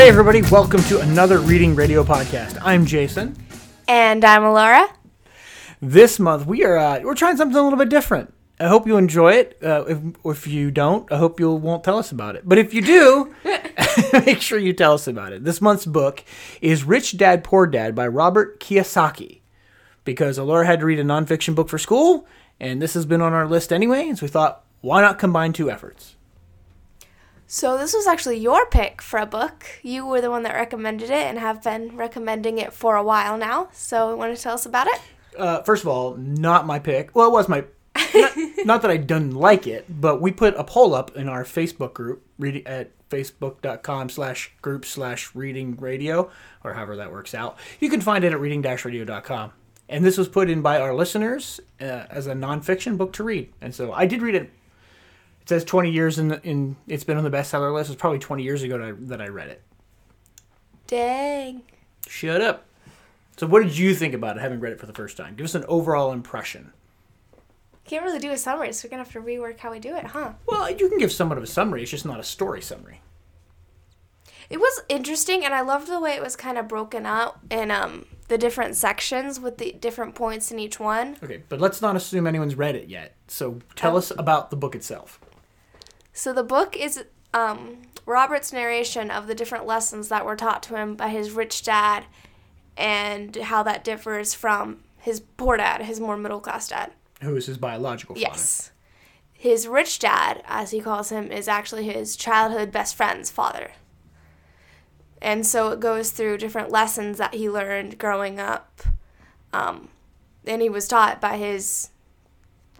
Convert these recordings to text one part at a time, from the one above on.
Hey, everybody, welcome to another Reading Radio podcast. I'm Jason. And I'm Laura. This month, we are uh, we're trying something a little bit different. I hope you enjoy it. Uh, if, if you don't, I hope you won't tell us about it. But if you do, make sure you tell us about it. This month's book is Rich Dad Poor Dad by Robert Kiyosaki. Because Laura had to read a nonfiction book for school, and this has been on our list anyway, and so we thought, why not combine two efforts? So this was actually your pick for a book. You were the one that recommended it and have been recommending it for a while now. So want to tell us about it? Uh, first of all, not my pick. Well, it was my. not, not that I didn't like it, but we put a poll up in our Facebook group reading at facebook.com slash group slash reading radio or however that works out. You can find it at reading-radio.com. And this was put in by our listeners uh, as a nonfiction book to read. And so I did read it. It says 20 years in, the, in it's been on the bestseller list. It's probably 20 years ago that I, that I read it. Dang. Shut up. So what did you think about it, having read it for the first time? Give us an overall impression. Can't really do a summary, so we're gonna have to rework how we do it, huh? Well, you can give somewhat of a summary. It's just not a story summary. It was interesting, and I loved the way it was kind of broken up in um the different sections with the different points in each one. Okay, but let's not assume anyone's read it yet. So tell us about the book itself. So the book is um, Robert's narration of the different lessons that were taught to him by his rich dad, and how that differs from his poor dad, his more middle class dad. Who is his biological father? Yes. His rich dad, as he calls him, is actually his childhood best friend's father. And so it goes through different lessons that he learned growing up. Um, and he was taught by his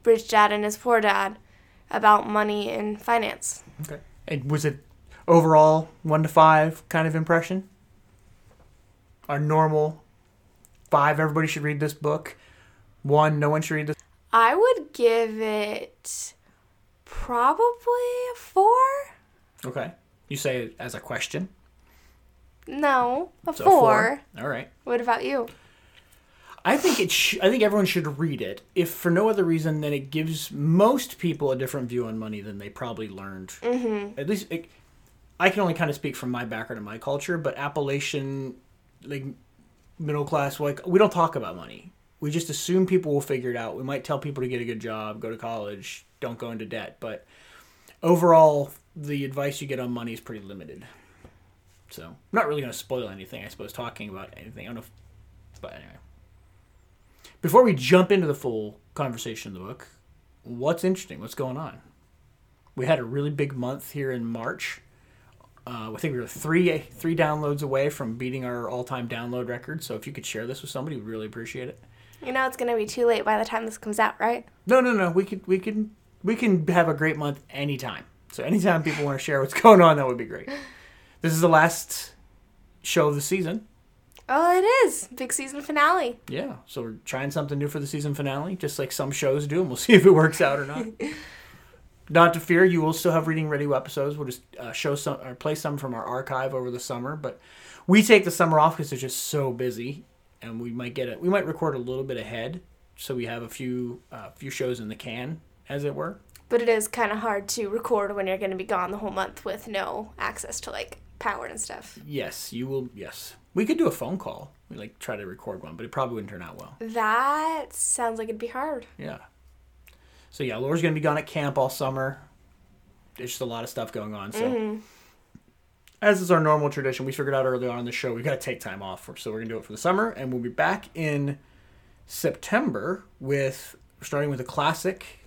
rich dad and his poor dad about money and finance. Okay. And was it overall one to five kind of impression? Our normal five, everybody should read this book. One, no one should read this. I would give it probably a four. Okay. You say it as a question. No, a So four. All right. What about you? I think it. Sh- I think everyone should read it, if for no other reason than it gives most people a different view on money than they probably learned. Mm-hmm. At least, it, I can only kind of speak from my background and my culture, but Appalachian, like middle class, like we don't talk about money. We just assume people will figure it out. We might tell people to get a good job, go to college, don't go into debt, but overall, the advice you get on money is pretty limited. So, I'm not really going to spoil anything, I suppose, talking about anything. I don't know, if, but anyway. Before we jump into the full conversation of the book, what's interesting? What's going on? We had a really big month here in March. Uh, I think we were three three downloads away from beating our all time download record. So if you could share this with somebody, we'd really appreciate it. You know it's gonna be too late by the time this comes out, right? No, no, no. We could we can we can have a great month anytime. So anytime people want to share what's going on, that would be great. This is the last show of the season. Oh, it is big season finale. Yeah, so we're trying something new for the season finale, just like some shows do, and we'll see if it works out or not. not to fear, you will still have reading radio episodes. We'll just uh, show some or play some from our archive over the summer, but we take the summer off because it's just so busy, and we might get it. We might record a little bit ahead, so we have a few uh, few shows in the can, as it were. But it is kind of hard to record when you're gonna be gone the whole month with no access to like power and stuff. Yes, you will. Yes, we could do a phone call. We like try to record one, but it probably wouldn't turn out well. That sounds like it'd be hard. Yeah. So yeah, Laura's gonna be gone at camp all summer. There's just a lot of stuff going on. So, mm-hmm. as is our normal tradition, we figured out early on in the show we got to take time off. For, so we're gonna do it for the summer, and we'll be back in September with starting with a classic,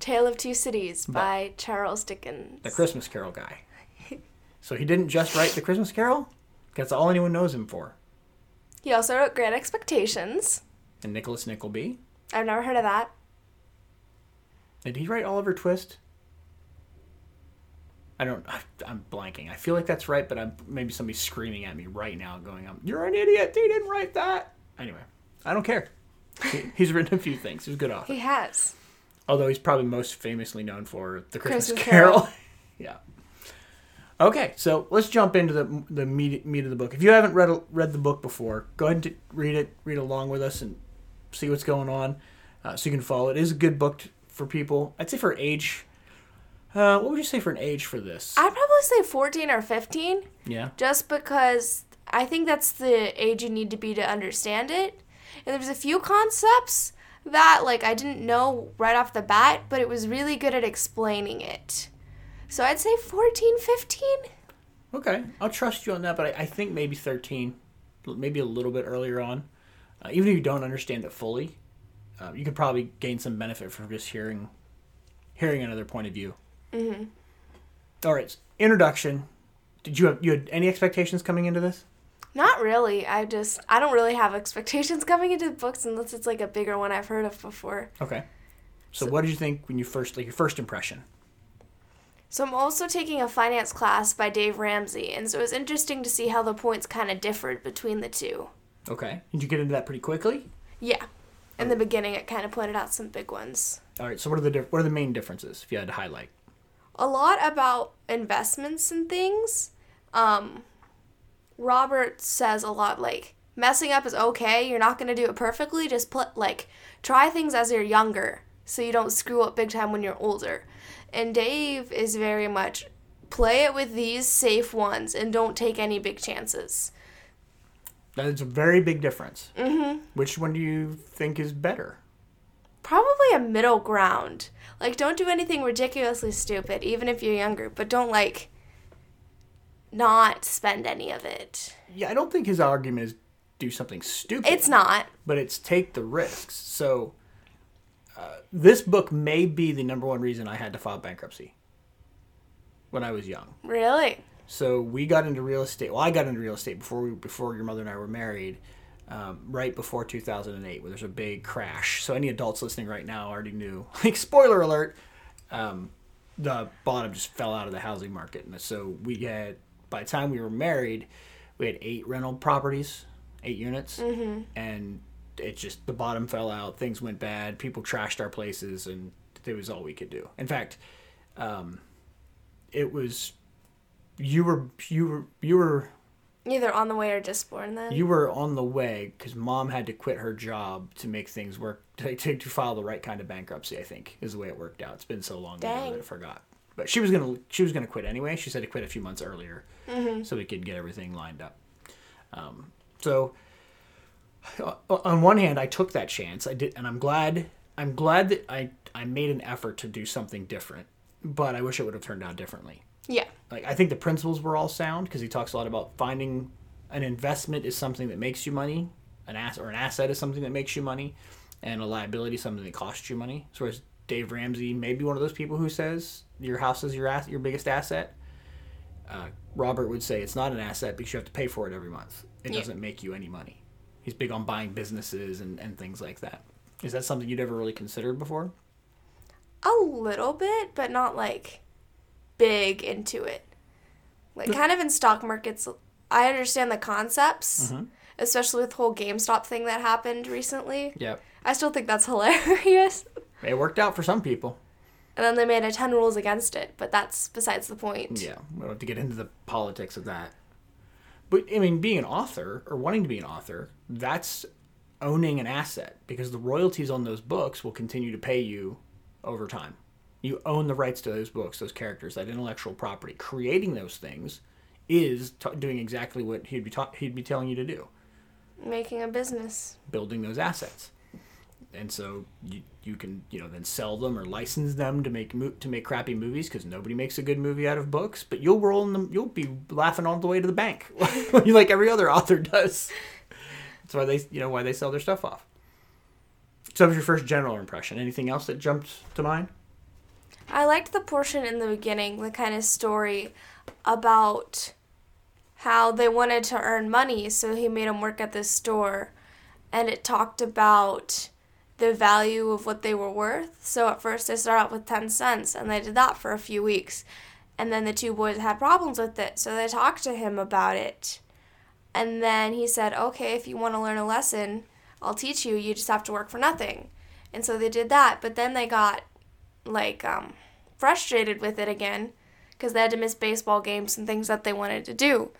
Tale of Two Cities by Charles Dickens. the Christmas Carol guy. So he didn't just write the Christmas Carol. That's all anyone knows him for. He also wrote Great Expectations. And Nicholas Nickleby. I've never heard of that. Did he write Oliver Twist? I don't. I, I'm blanking. I feel like that's right, but I'm maybe somebody's screaming at me right now, going, um, "You're an idiot! He didn't write that." Anyway, I don't care. He, he's written a few things. He's a good author. He has. Although he's probably most famously known for the Christmas, Christmas Carol. Carol. yeah. Okay, so let's jump into the the meat, meat of the book. If you haven't read read the book before, go ahead and read it. Read along with us and see what's going on, uh, so you can follow. It is a good book t- for people. I'd say for age. Uh, what would you say for an age for this? I'd probably say 14 or 15 Yeah. just because I think that's the age you need to be to understand it. And there's a few concepts that like I didn't know right off the bat, but it was really good at explaining it. So I'd say 14, 15. Okay, I'll trust you on that, but I, I think maybe 13, maybe a little bit earlier on. Uh, even if you don't understand it fully, uh, you could probably gain some benefit from just hearing hearing another point of view. Mm-hmm. All right, introduction. Did you have you had any expectations coming into this? Not really. I just I don't really have expectations coming into the books unless it's like a bigger one I've heard of before. Okay. So, what did you think when you first like your first impression? So I'm also taking a finance class by Dave Ramsey, and so it was interesting to see how the points kind of differed between the two. Okay. Did you get into that pretty quickly? Yeah. In the beginning, it kind of pointed out some big ones. All right. So what are the diff- what are the main differences if you had to highlight? A lot about investments and things. Um, Robert says a lot like messing up is okay. You're not gonna do it perfectly. Just put like try things as you're younger, so you don't screw up big time when you're older. And Dave is very much play it with these safe ones and don't take any big chances. That is a very big difference. Mm-hmm. Which one do you think is better? Probably a middle ground. Like, don't do anything ridiculously stupid, even if you're younger, but don't, like, not spend any of it. Yeah, I don't think his argument is do something stupid. It's not. but it's take the risks. So, uh, this book may be the number one reason I had to file bankruptcy when I was young. Really? So we got into real estate. Well, I got into real estate before we, before your mother and I were married, um, right before 2008, where there's a big crash. So any adults listening right now already knew. Like spoiler alert, um, the bottom just fell out of the housing market, and so we had by the time we were married, we had eight rental properties, eight units, and it just the bottom fell out. Things went bad. People trashed our places, and it was all we could do. In fact, um, it was you were you were you were Either on the way or just born then? you were on the way because mom had to quit her job to make things work to, to, to file the right kind of bankruptcy i think is the way it worked out it's been so long ago Dang. that i forgot but she was gonna she was gonna quit anyway she said to quit a few months earlier Mm-hmm. so we could get everything lined up um, so on one hand i took that chance i did and i'm glad i'm glad that i i made an effort to do something different but i wish it would have turned out differently yeah. like I think the principles were all sound because he talks a lot about finding an investment is something that makes you money, an ass or an asset is something that makes you money, and a liability is something that costs you money. So whereas Dave Ramsey may be one of those people who says your house is your ass, your biggest asset. Uh, Robert would say it's not an asset because you have to pay for it every month. It Yeah. doesn't make you any money. He's big on buying businesses and, and things like that. Is that something you'd ever really considered before? A little bit, but not like big into it. Like kind of in stock markets, I understand the concepts, mm-hmm. especially with the whole GameStop thing that happened recently. Yep. I still think that's hilarious. It worked out for some people. And then they made a ton rules against it, but that's besides the point. Yeah, we don't have to get into the politics of that. But I mean, being an author or wanting to be an author, that's owning an asset because the royalties on those books will continue to pay you over time. You own the rights to those books, those characters, that intellectual property. Creating those things is t- doing exactly what he'd be ta- he'd be telling you to do, Making a business. building those assets. And so you, you can you know then sell them or license them to make mo- to make crappy movies because nobody makes a good movie out of books. But you'll roll in them. You'll be laughing all the way to the bank, like every other author does. That's why they you know why they sell their stuff off. So that was your first general impression. Anything else that jumped to mind? I liked the portion in the beginning, the kind of story about how they wanted to earn money, so he made him work at this store. And it talked about the value of what they were worth. So at first they started out with 10 cents, and they did that for a few weeks. And then the two boys had problems with it, so they talked to him about it. And then he said, Okay, if you want to learn a lesson, I'll teach you. You just have to work for nothing. And so they did that, but then they got like um, frustrated with it again because they had to miss baseball games and things that they wanted to do.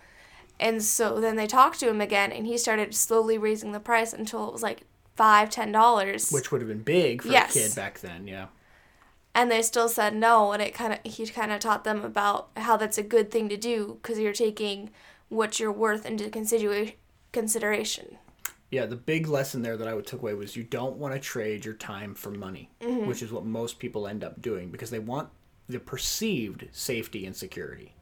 And so then they talked to him again, and he started slowly raising the price until it was like five, ten dollars. Which would have been big for Yes. a kid back then. Yeah. and they still said no and it kind of he kind of taught them about how that's a good thing to do because you're taking what you're worth into consider- consideration Yeah, the big lesson there that I took away was you don't want to trade your time for money, mm-hmm. which is what most people end up doing because they want the perceived safety and security.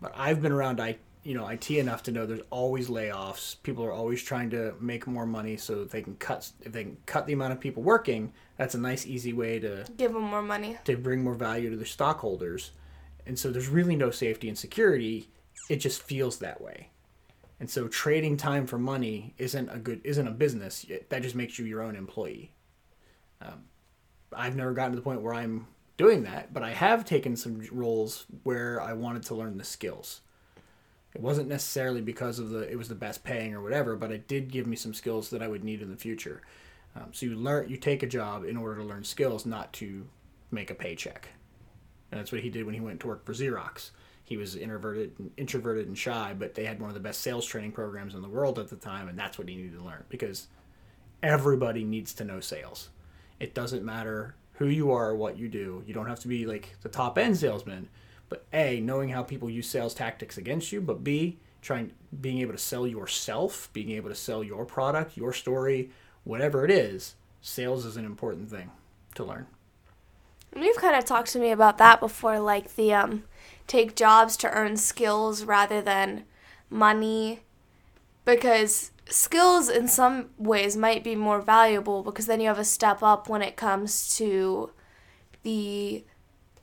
But I've been around I you know IT enough to know there's always layoffs. People are always trying to make more money so that they can cut if they can cut the amount of people working. That's a nice easy way to give them more money to bring more value to the stockholders. And so there's really no safety and security. It just feels that way. And so trading time for money isn't a good isn't a business. That just makes you your own employee. Um, I've never gotten to the point where I'm doing that, but I have taken some roles where I wanted to learn the skills. It wasn't necessarily because of the it was the best paying or whatever, but it did give me some skills that I would need in the future. Um, so you learn you take a job in order to learn skills, not to make a paycheck. And that's what he did when he went to work for Xerox. He was introverted, and, introverted and shy, but they had one of the best sales training programs in the world at the time, and that's what he needed to learn because everybody needs to know sales. It doesn't matter who you are what you do. You don't have to be like the top end salesman, but A, knowing how people use sales tactics against you, but B, trying being able to sell yourself, being able to sell your product, your story, whatever it is, sales is an important thing to learn. And You've kind of talked to me about that before, like the um, take jobs to earn skills rather than money, because skills in some ways might be more valuable because then you have a step up when it comes to the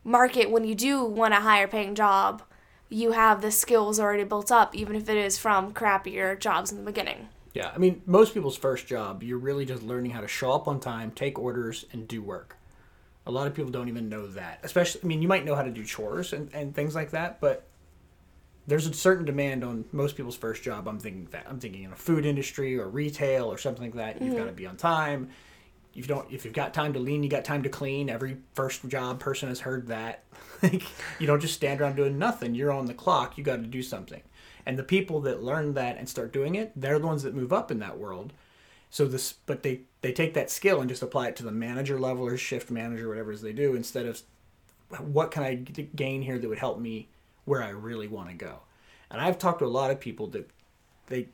market. When you do want a higher paying job, you have the skills already built up, even if it is from crappier jobs in the beginning. Yeah, I mean, most people's first job, you're really just learning how to show up on time, take orders, and do work. A lot of people don't even know that. Especially, I mean, you might know how to do chores and, and things like that, but there's a certain demand on most people's first job. I'm thinking that I'm thinking in a food industry or retail or something like that. You've mm-hmm. got to be on time. If you don't, if you've got time to lean, you got time to clean. Every first job person has heard that. Like, you don't just stand around doing nothing. You're on the clock. You got to do something. And the people that learn that and start doing it, they're the ones that move up in that world. So this, but they they take that skill and just apply it to the manager level or shift manager, whatever it is they do, instead of what can i gain here that would help me where I really want to go. And I've talked to a lot of people that they,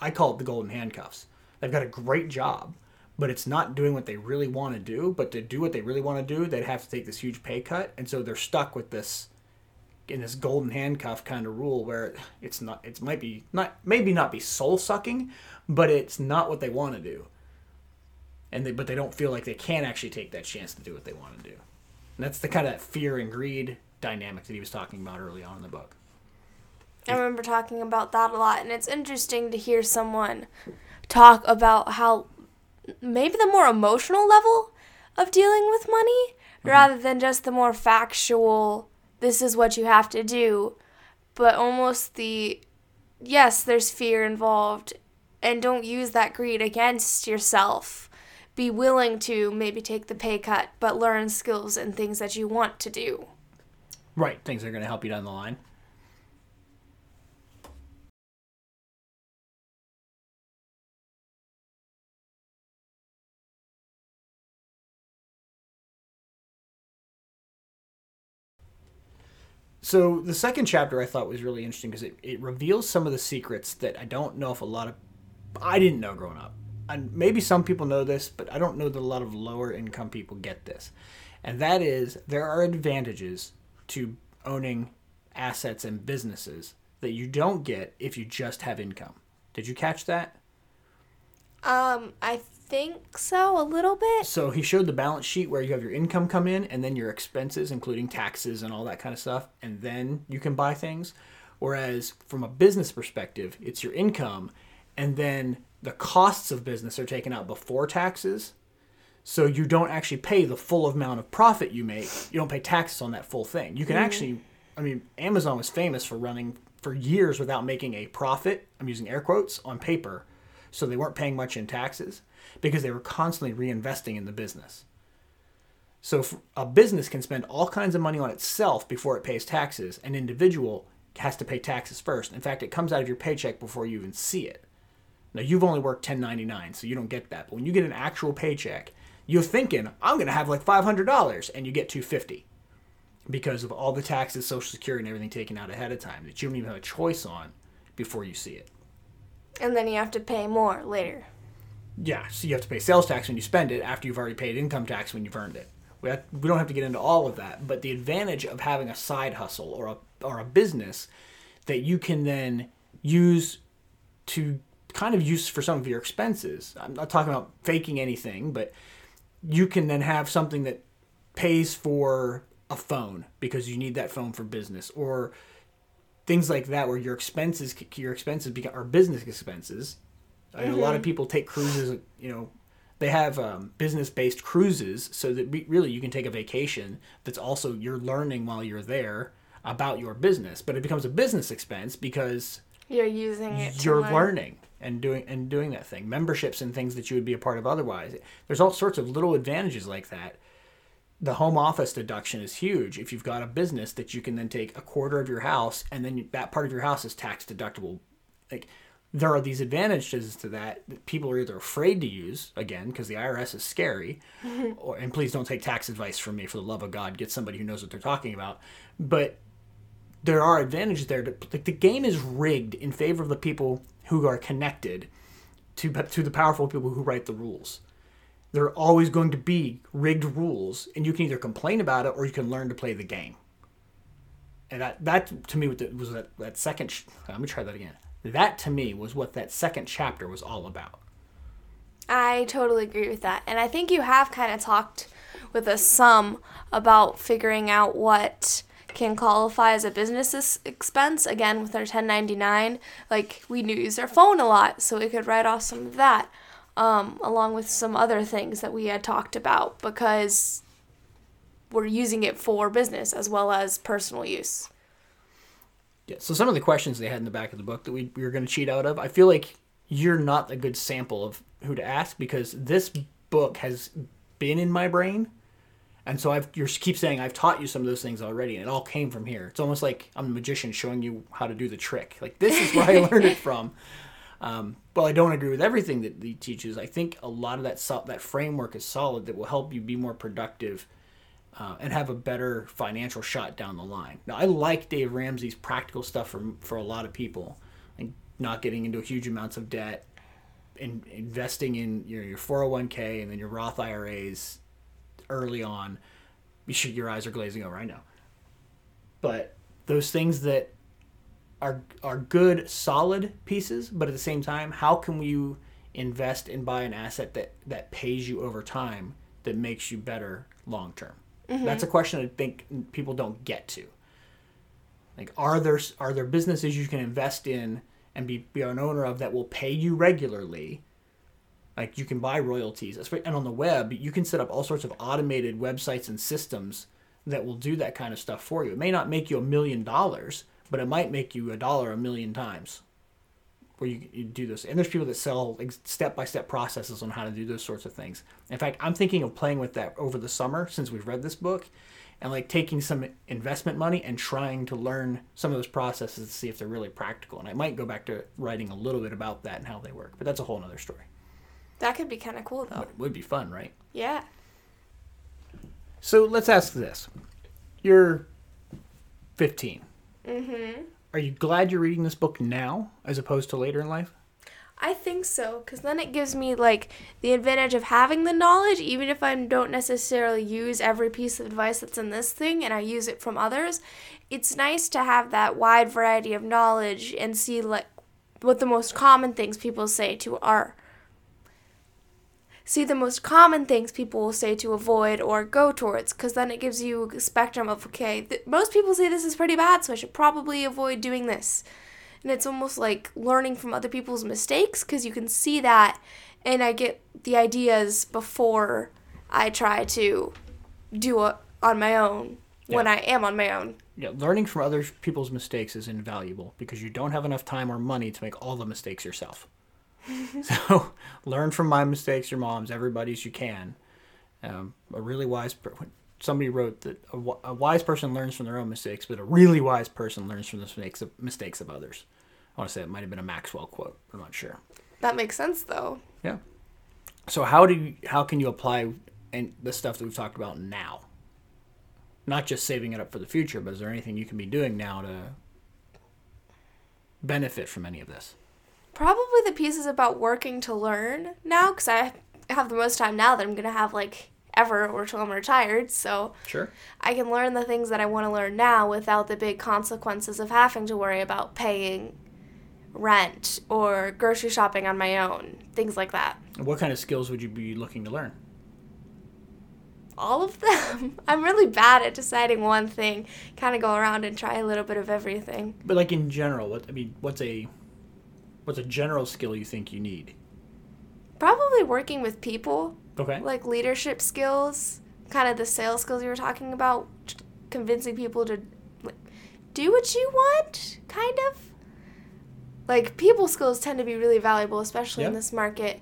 I call it the golden handcuffs. They've got a great job, but it's not doing what they really want to do. But to do what they really want to do, they'd have to take this huge pay cut, and so they're stuck with this in this golden handcuff kind of rule where it's not it might be not maybe not be soul sucking but it's not what they want to do and they but they don't feel like they can actually take that chance to do what they want to do and that's the kind of fear and greed dynamic that he was talking about early on in the book I remember talking about that a lot, and it's interesting to hear someone talk about how maybe the more emotional level of dealing with money mm-hmm. rather than just the more factual, this is what you have to do, but almost the yes, there's fear involved, and don't use that greed against yourself. Be willing to maybe take the pay cut, but learn skills and things that you want to do. right things that are going to help you down the line So the second chapter I thought was really interesting because it, it reveals some of the secrets that I don't know if a lot of I didn't know growing up. And maybe some people know this, but I don't know that a lot of lower income people get this. And that is there are advantages to owning assets and businesses that you don't get if you just have income. Did you catch that? Um, I think so, a little bit. So he showed the balance sheet where you have your income come in and then your expenses, including taxes and all that kind of stuff, and then you can buy things. Whereas from a business perspective, it's your income and then the costs of business are taken out before taxes. So you don't actually pay the full amount of profit you make. You don't pay taxes on that full thing. You can mm-hmm. actually, I mean, Amazon was famous for running for years without making a profit. I'm using air quotes on paper. So they weren't paying much in taxes because they were constantly reinvesting in the business. So a business can spend all kinds of money on itself before it pays taxes. An individual has to pay taxes first. In fact, it comes out of your paycheck before you even see it. Now you've only worked 1099, so you don't get that. But when you get an actual paycheck, you're thinking I'm gonna have like five hundred dollars, and you get two fifty because of all the taxes, Social Security, and everything taken out ahead of time that you don't even have a choice on before you see it. And then you have to pay more later. Yeah, so you have to pay sales tax when you spend it after you've already paid income tax when you've earned it. We, have, we don't have to get into all of that, but the advantage of having a side hustle or a, or a business that you can then use to kind of use for some of your expenses. I'm not talking about faking anything, but you can then have something that pays for a phone because you need that phone for business or things like that where your expenses your expenses are business expenses. I mean, mm-hmm. a lot of mm-hmm. people take cruises, you know, they have um, business based cruises so that really you can take a vacation that's also you're learning while you're there about your business, but it becomes a business expense because you're using it. You're learn. learning and doing and doing that thing. Memberships and things that you would be a part of otherwise. There's all sorts of little advantages like that. The home office deduction is huge. If you've got a business that you can then take a quarter of your house and then that part of your house is tax deductible. Like there are these advantages to that that people are either afraid to use again because the IRS is scary, or and please don't take tax advice from me for the love of God. Get somebody who knows what they're talking about. But there are advantages there. To, like the game is rigged in favor of the people who are connected to to the powerful people who write the rules. There are always going to be rigged rules, and you can either complain about it or you can learn to play the game. And that that to me was that that second. Let me try that again. That to me was what that second chapter was all about. I totally agree with that, and I think you have kind of talked with us some about figuring out what can qualify as a business expense. Again with our 1099 like we use our phone a lot so we could write off some of that um, along with some other things that we had talked about because we're using it for business as well as personal use yeah so some of the questions they had in the back of the book that we, we were going to cheat out of i feel like you're not a good sample of who to ask because this book has been in my brain and so I've you keep saying I've taught you some of those things already, and it all came from here. It's almost like I'm a magician showing you how to do the trick. Like this is where I learned it from. Um, well, I don't agree with everything that he teaches. I think a lot of that that framework is solid that will help you be more productive uh, and have a better financial shot down the line. Now, I like Dave Ramsey's practical stuff for for a lot of people, like not getting into huge amounts of debt, and investing in your your 401k and then your Roth IRAs early on, you should, your eyes are glazing over. I know, but those things that are are good, solid pieces, but at the same time, how can you invest and buy an asset that that pays you over time that makes you better long term? Mm-hmm. That's a question I think people don't get to. Like, are there are there businesses you can invest in and be, be an owner of that will pay you regularly like you can buy royalties, and on the web, you can set up all sorts of automated websites and systems that will do that kind of stuff for you. It may not make you a million dollars, but it might make you a dollar a million times where you, you do this. And there's people that sell step by step processes on how to do those sorts of things. In fact, I'm thinking of playing with that over the summer since we've read this book and like taking some investment money and trying to learn some of those processes to see if they're really practical. And I might go back to writing a little bit about that and how they work, but that's a whole other story. That could be kind of cool, though. It would be fun, right? Yeah. So let's ask this: You're 15. Mm-hmm. Are you glad you're reading this book now, as opposed to later in life? I think so, because then it gives me like the advantage of having the knowledge, even if I don't necessarily use every piece of advice that's in this thing and I use it from others. It's nice to have that wide variety of knowledge and see like what the most common things people say to are see the most common things people will say to avoid or go towards because then it gives you a spectrum of okay th- most people say this is pretty bad so i should probably avoid doing this and it's almost like learning from other people's mistakes because you can see that and i get the ideas before i try to do it on my own yeah. when i am on my own yeah, learning from other people's mistakes is invaluable because you don't have enough time or money to make all the mistakes yourself. so learn from my mistakes, your mom's, everybody's you can. Um, a really wise per- somebody wrote that a, a, wise person learns from their own mistakes, but a really wise person learns from the mistakes of, mistakes of others. I want to say it might have been a Maxwell quote. I'm not sure. That makes sense though. Yeah. So how do you, how can you apply and the stuff that we've talked about now? Not just saving it up for the future, but is there anything you can be doing now to benefit from any of this? Probably the pieces about working to learn now, because I have the most time now that I'm going to have, like, ever or till I'm retired. So Sure. I can learn the things that I want to learn now without the big consequences of having to worry about paying rent or grocery shopping on my own, things like that. What kind of skills would you be looking to learn? All of them. I'm really bad at deciding one thing. Kind of go around and try a little bit of everything. But like in general, what I mean, what's a what's a general skill you think you need? Probably working with people, Okay. like leadership skills, kind of the sales skills you were talking about, convincing people to like, do what you want, kind of. Like people skills tend to be really valuable, especially in this market.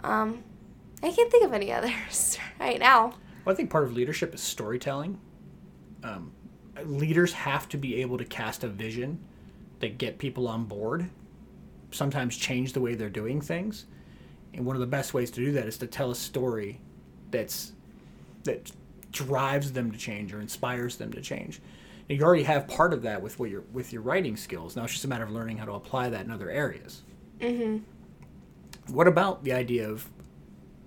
Um, I can't think of any others right now. Well, I think part of leadership is storytelling. Um, leaders have to be able to cast a vision that get people on board. Sometimes change the way they're doing things, and one of the best ways to do that is to tell a story that's that drives them to change or inspires them to change. And you already have part of that with what your with your writing skills. Now it's just a matter of learning how to apply that in other areas. Mm-hmm. What about the idea of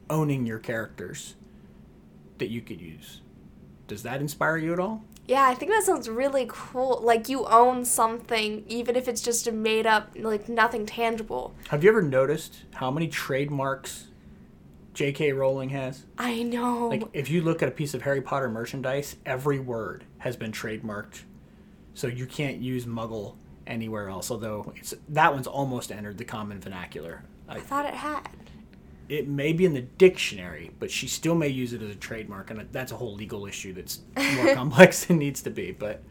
owning your characters that you could use? Does that inspire you at all? Yeah, I think that sounds really cool. Like you own something, even if it's just a made up, like nothing tangible. Have you ever noticed how many trademarks J.K. Rowling has? I know. Like, if you look at a piece of Harry Potter merchandise, every word has been trademarked, so you can't use Muggle anywhere else. Although it's that one's almost entered the common vernacular. I, I thought it had. It may be in the dictionary, but she still may use it as a trademark, and that's a whole legal issue that's more complex than needs to be. But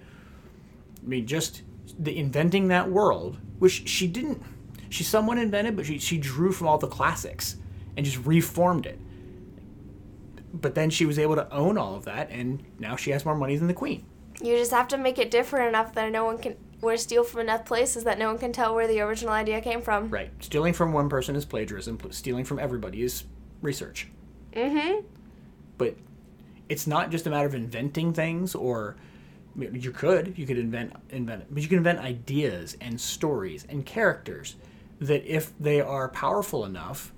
I mean, just the inventing that world, which she didn't, she somewhat invented, but she she drew from all the classics and just reformed it. But then she was able to own all of that, and now she has more money than the queen. You just have to make it different enough that no one can, or steal from enough places that no one can tell where the original idea came from. Right. Stealing from one person is plagiarism. pl- Stealing from everybody is research. Mm-hmm. but it's not just a matter of inventing things or you could you could invent invent but you can invent ideas and stories and characters that if they are powerful enough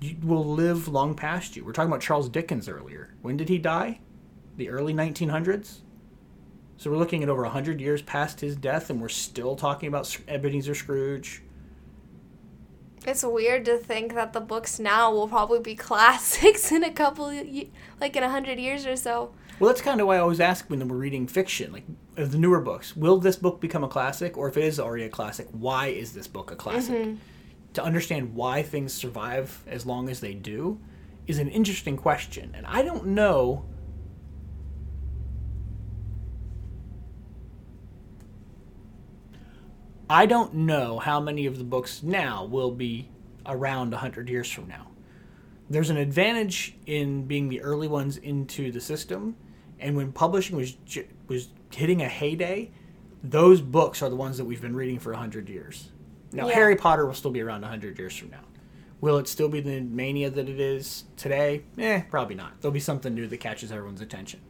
you will live long past you we're talking about charles dickens earlier when did he die the early 1900s so we're looking at over 100 years past his death and we're still talking about ebenezer scrooge It's weird to think that the books now will probably be classics in a couple, like in a hundred years or so. Well, that's kind of why I always ask when we're reading fiction, like the newer books, will this book become a classic? Or if it is already a classic, why is this book a classic? Mm-hmm. To understand why things survive as long as they do is an interesting question. And I don't know. I don't know how many of the books now will be around 100 years from now. There's an advantage in being the early ones into the system and when publishing was was hitting a heyday those books are the ones that we've been reading for 100 years. Now Yeah. harry potter will still be around 100 years from now. Will it still be the mania that it is today? Eh probably not. There'll be something new that catches everyone's attention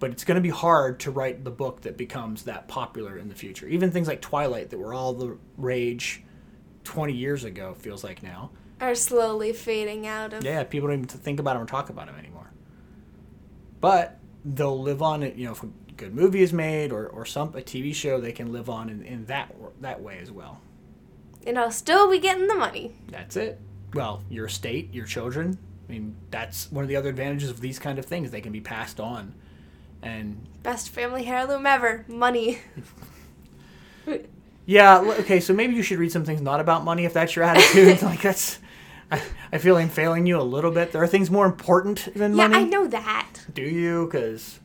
but it's going to be hard to write the book that becomes that popular in the future even things like twilight that were all the rage 20 years ago feels like now Are slowly fading out of. yeah, people don't even think about them or talk about them anymore. But they'll live on it. You know, if a good movie is made or, or some a TV show, they can live on in, in that that way as well. And I'll still be getting the money. That's it. Well, your estate, your children. I mean, that's one of the other advantages of these kind of things. They can be passed on, and Best family heirloom ever. Money. yeah. Okay, so maybe you should read some things not about money if that's your attitude. like that's. I, I feel I'm failing you a little bit. There are things more important than Yeah, money. Yeah, I know that. Do you? Because.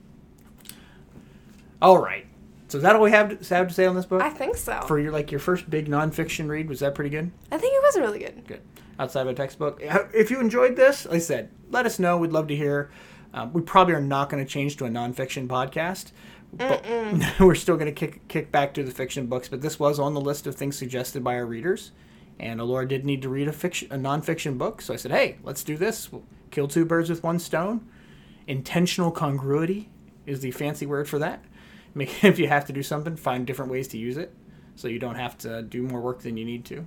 All right. So is that all we have to, have to say on this book? I think so. For your like your first big nonfiction read, was that pretty good? I think it was really good. Good. Outside of a textbook. If you enjoyed this, like I said, let us know. We'd love to hear. Um, we probably are not going to change to a nonfiction podcast. But we're still going to kick kick back to the fiction books. But this was on the list of things suggested by our readers, And Alora did need to read a fiction, a nonfiction book, so I said, "Hey, let's do this. We'll kill two birds with one stone." Intentional congruity is the fancy word for that. Make, if you have to do something, find different ways to use it, so you don't have to do more work than you need to.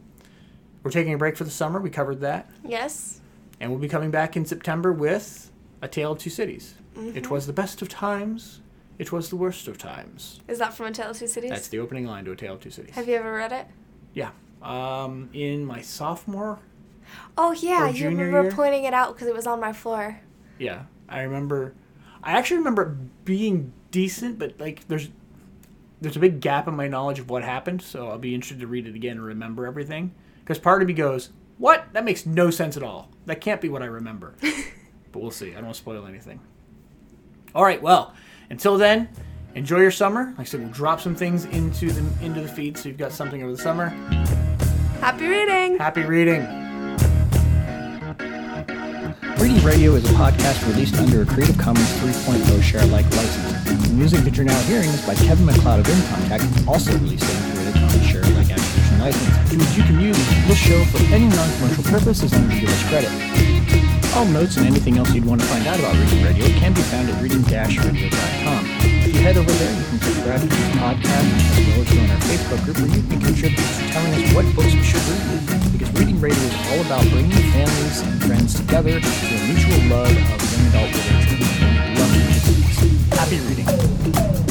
We're taking a break for the summer. We covered that, Yes. and we'll be coming back in September with a Tale of Two Cities. It was the best of times. It was the worst of times. Is that from A Tale of Two Cities? That's the opening line to A Tale of Two Cities. Have you ever read it? Yeah. Um, in my sophomore, Oh yeah, you remember year? pointing it out because it was on my floor. yeah, I remember. I actually remember it being decent, but like there's there's a big gap in my knowledge of what happened, so I'll be interested to read it again and remember everything. Because part of me goes, "What? That makes no sense at all. That can't be what I remember." but we'll see. I don't want to spoil anything. All right. Well, until then, enjoy your summer. Like I said, we'll drop some things into the into the feed, so you've got something over the summer. Happy reading. Happy reading. Reading Radio is a podcast released under a Creative Commons 3.0 share alike license. The music that you're now hearing is by Kevin MacLeod of Incompetech, also released under a Creative Commons share alike attribution license, which you can use this show for any non-commercial purpose as long as you give us credit. All notes and anything else you'd want to find out about Reading Radio can be found at reading-radio.com. If you head over there, you can subscribe to this podcast as well as join our Facebook group where you can contribute to telling us what books we should read. Because Reading Radio is all about bringing families and friends together to a mutual love of young adult literature. Happy reading.